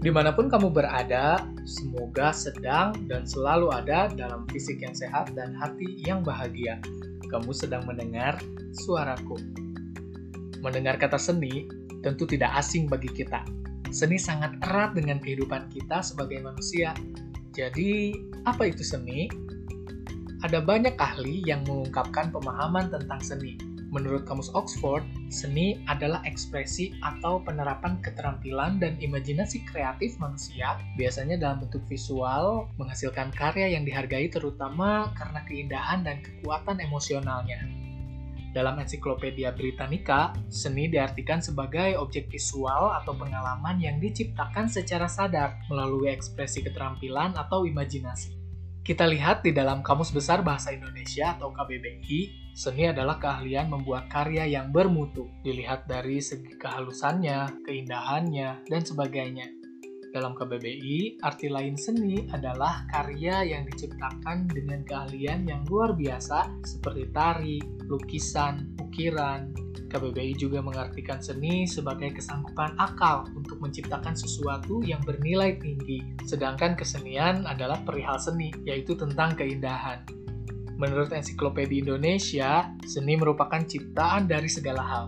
Di mana pun kamu berada, semoga sedang dan selalu ada dalam fisik yang sehat dan hati yang bahagia. Kamu sedang mendengar suaraku. Mendengar kata seni tentu tidak asing bagi kita. Seni sangat erat dengan kehidupan kita sebagai manusia. Jadi, apa itu seni? Ada banyak ahli yang mengungkapkan pemahaman tentang seni Menurut Kamus Oxford, seni adalah ekspresi atau penerapan keterampilan dan imajinasi kreatif manusia, biasanya dalam bentuk visual, menghasilkan karya yang dihargai terutama karena keindahan dan kekuatan emosionalnya. Dalam ensiklopedia Britannica, seni diartikan sebagai objek visual atau pengalaman yang diciptakan secara sadar melalui ekspresi keterampilan atau imajinasi. Kita lihat di dalam Kamus Besar Bahasa Indonesia atau KBBI, seni adalah keahlian membuat karya yang bermutu, dilihat dari segi kehalusannya, keindahannya, dan sebagainya. Dalam KBBI, arti lain seni adalah karya yang diciptakan dengan keahlian yang luar biasa seperti tari, lukisan, ukiran. KBBI juga mengartikan seni sebagai kesanggupan akal untuk menciptakan sesuatu yang bernilai tinggi, sedangkan kesenian adalah perihal seni, yaitu tentang keindahan. Menurut Ensiklopedia Indonesia, seni merupakan ciptaan dari segala hal,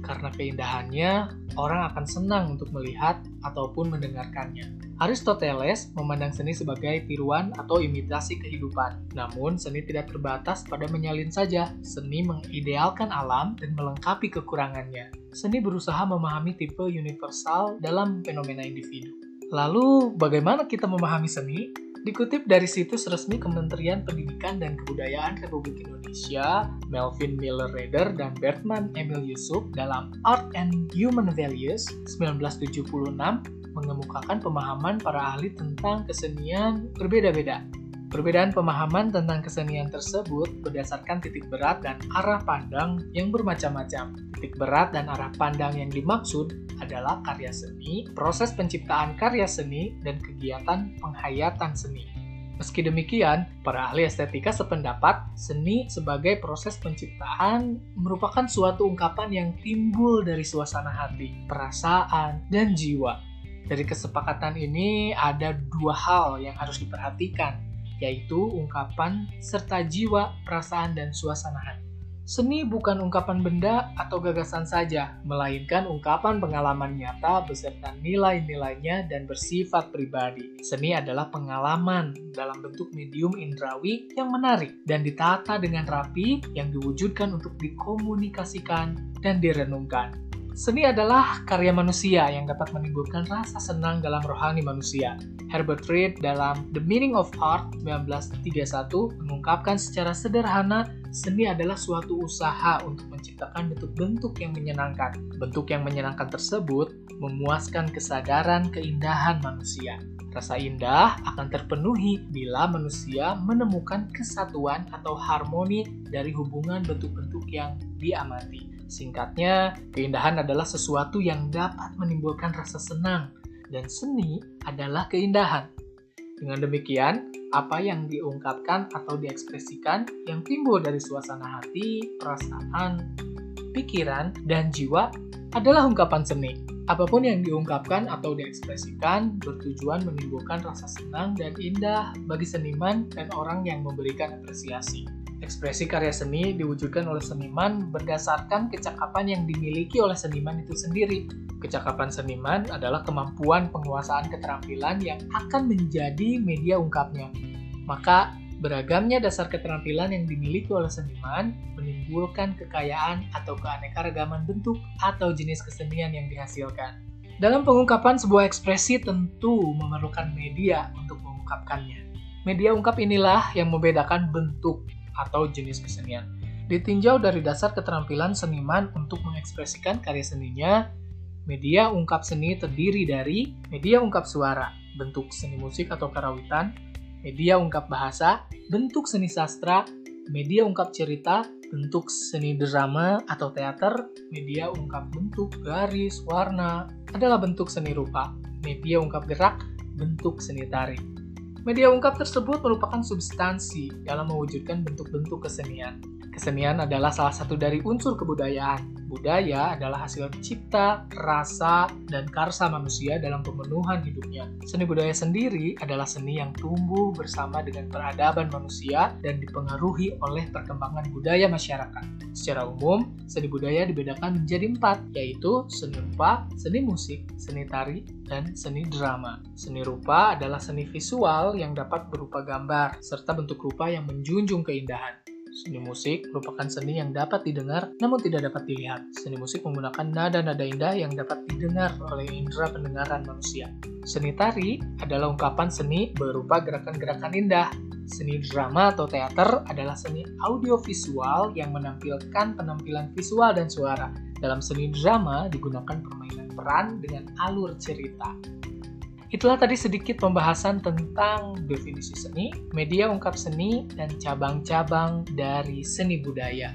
karena keindahannya, orang akan senang untuk melihat ataupun mendengarkannya. Aristoteles memandang seni sebagai tiruan atau imitasi kehidupan. Namun, seni tidak terbatas pada menyalin saja. Seni mengidealkan alam dan melengkapi kekurangannya. Seni berusaha memahami tipe universal dalam fenomena individu. Lalu, bagaimana kita memahami seni? Dikutip dari situs resmi Kementerian Pendidikan dan Kebudayaan Republik Indonesia, Melvin Miller Rader dan Bertman Emil Yusuf dalam Art and Human Values 1976 mengemukakan pemahaman para ahli tentang kesenian berbeda-beda. Perbedaan pemahaman tentang kesenian tersebut berdasarkan titik berat dan arah pandang yang bermacam-macam. Titik berat dan arah pandang yang dimaksud adalah karya seni, proses penciptaan karya seni, dan kegiatan penghayatan seni. Meski demikian, para ahli estetika sependapat seni sebagai proses penciptaan merupakan suatu ungkapan yang timbul dari suasana hati, perasaan, dan jiwa. Dari kesepakatan ini ada dua hal yang harus diperhatikan, yaitu ungkapan serta jiwa, perasaan, dan suasana hati. Seni bukan ungkapan benda atau gagasan saja, melainkan ungkapan pengalaman nyata beserta nilai-nilainya dan bersifat pribadi. Seni adalah pengalaman dalam bentuk medium indrawi yang menarik dan ditata dengan rapi yang diwujudkan untuk dikomunikasikan dan direnungkan. Seni adalah karya manusia yang dapat menimbulkan rasa senang dalam rohani manusia. Herbert Reed dalam The Meaning of Art 1931 mengungkapkan secara sederhana seni adalah suatu usaha untuk menciptakan bentuk-bentuk yang menyenangkan. Bentuk yang menyenangkan tersebut memuaskan kesadaran keindahan manusia. Rasa indah akan terpenuhi bila manusia menemukan kesatuan atau harmoni dari hubungan bentuk-bentuk yang diamati. Singkatnya, keindahan adalah sesuatu yang dapat menimbulkan rasa senang, dan seni adalah keindahan. Dengan demikian, apa yang diungkapkan atau diekspresikan yang timbul dari suasana hati, perasaan, pikiran, dan jiwa adalah ungkapan seni. Apa pun yang diungkapkan atau diekspresikan bertujuan menimbulkan rasa senang dan indah bagi seniman dan orang yang memberikan apresiasi. Ekspresi karya seni diwujudkan oleh seniman berdasarkan kecakapan yang dimiliki oleh seniman itu sendiri. Kecakapan seniman adalah kemampuan penguasaan keterampilan yang akan menjadi media ungkapnya. Maka, beragamnya dasar keterampilan yang dimiliki oleh seniman menimbulkan kekayaan atau keanekaragaman bentuk atau jenis kesenian yang dihasilkan. Dalam pengungkapan sebuah ekspresi tentu memerlukan media untuk mengungkapkannya. Media ungkap inilah yang membedakan bentuk atau jenis kesenian. Ditinjau dari dasar keterampilan seniman untuk mengekspresikan karya seninya, media ungkap seni terdiri dari media ungkap suara, bentuk seni musik atau karawitan, media ungkap bahasa, bentuk seni sastra, media ungkap cerita, bentuk seni drama atau teater, media ungkap bentuk, garis, warna, adalah bentuk seni rupa, media ungkap gerak, bentuk seni tari. Media ungkap tersebut merupakan substansi dalam mewujudkan bentuk-bentuk kesenian. Kesenian adalah salah satu dari unsur kebudayaan. Budaya adalah hasil cipta, rasa, dan karsa manusia dalam pemenuhan hidupnya. Seni budaya sendiri adalah seni yang tumbuh bersama dengan peradaban manusia dan dipengaruhi oleh perkembangan budaya masyarakat. Secara umum, seni budaya dibedakan menjadi empat, yaitu seni rupa, seni musik, seni tari, dan seni drama. Seni rupa adalah seni visual yang dapat berupa gambar, serta bentuk rupa yang menjunjung keindahan. Seni musik merupakan seni yang dapat didengar namun tidak dapat dilihat. Seni musik menggunakan nada-nada indah yang dapat didengar oleh indera pendengaran manusia. Seni tari adalah ungkapan seni berupa gerakan-gerakan indah. Seni drama atau teater adalah seni audiovisual yang menampilkan penampilan visual dan suara. Dalam seni drama digunakan permainan peran dengan alur cerita. Itulah tadi sedikit pembahasan tentang definisi seni, media ungkap seni, dan cabang-cabang dari seni budaya.